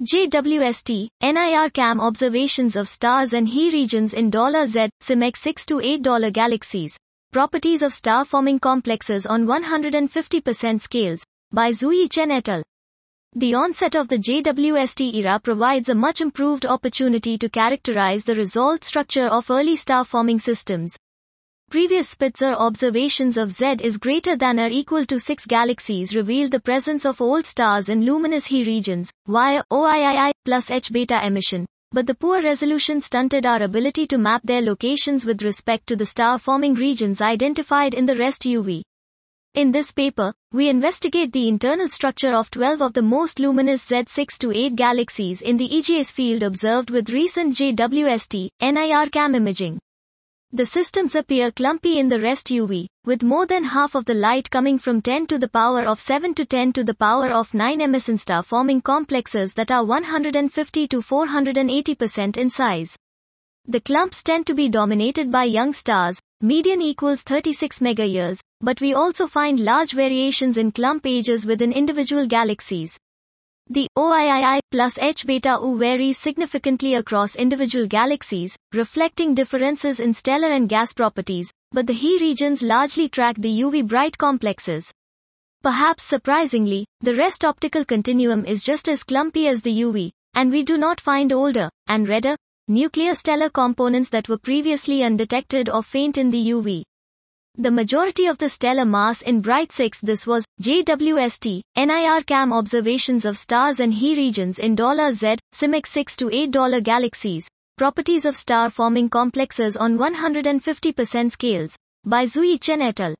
JWST, NIRCam observations of stars and HE regions in $Z, simeq 6 to 8 galaxies. Properties of star forming complexes on 150% scales, by Zuyi Chen et al. The onset of the JWST era provides a much improved opportunity to characterize the resolved structure of early star forming systems. Previous Spitzer observations of Z is greater than or equal to 6 galaxies revealed the presence of old stars in luminous HE regions, via OIII plus H beta emission. But the poor resolution stunted our ability to map their locations with respect to the star forming regions identified in the REST UV. In this paper, we investigate the internal structure of 12 of the most luminous Z6 to 8 galaxies in the EGS field observed with recent JWST, NIRCam imaging. The systems appear clumpy in the rest UV, with more than half of the light coming from 10 to the power of 7 to 10 to the power of 9 emission star forming complexes that are 150 to 480% in size. The clumps tend to be dominated by young stars, median equals 36 megayears, but we also find large variations in clump ages within individual galaxies. The OIII plus H beta U varies significantly across individual galaxies, reflecting differences in stellar and gas properties, but the HE regions largely track the UV bright complexes. Perhaps surprisingly, the rest optical continuum is just as clumpy as the UV, and we do not find older, and redder, nuclear stellar components that were previously undetected or faint in the UV. The majority of the stellar mass in Bright 6 this was JWST, NIRCam observations of stars and HE regions in $Z, simeq 6 to $8 galaxies, properties of star forming complexes on 150% scales, by Zuyi Chen et al.